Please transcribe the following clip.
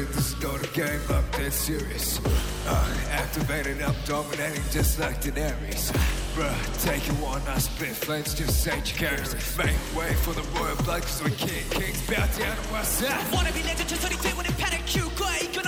motivated, this is a game, up that serious. Uh, activated, I'm dominating just like Daenerys. Bruh, take it one, I spit flames, just say you carries. Make way for the royal blood, cause we king, kings bow down to our side. wannabe legend they 되고는 when 키울 panic, you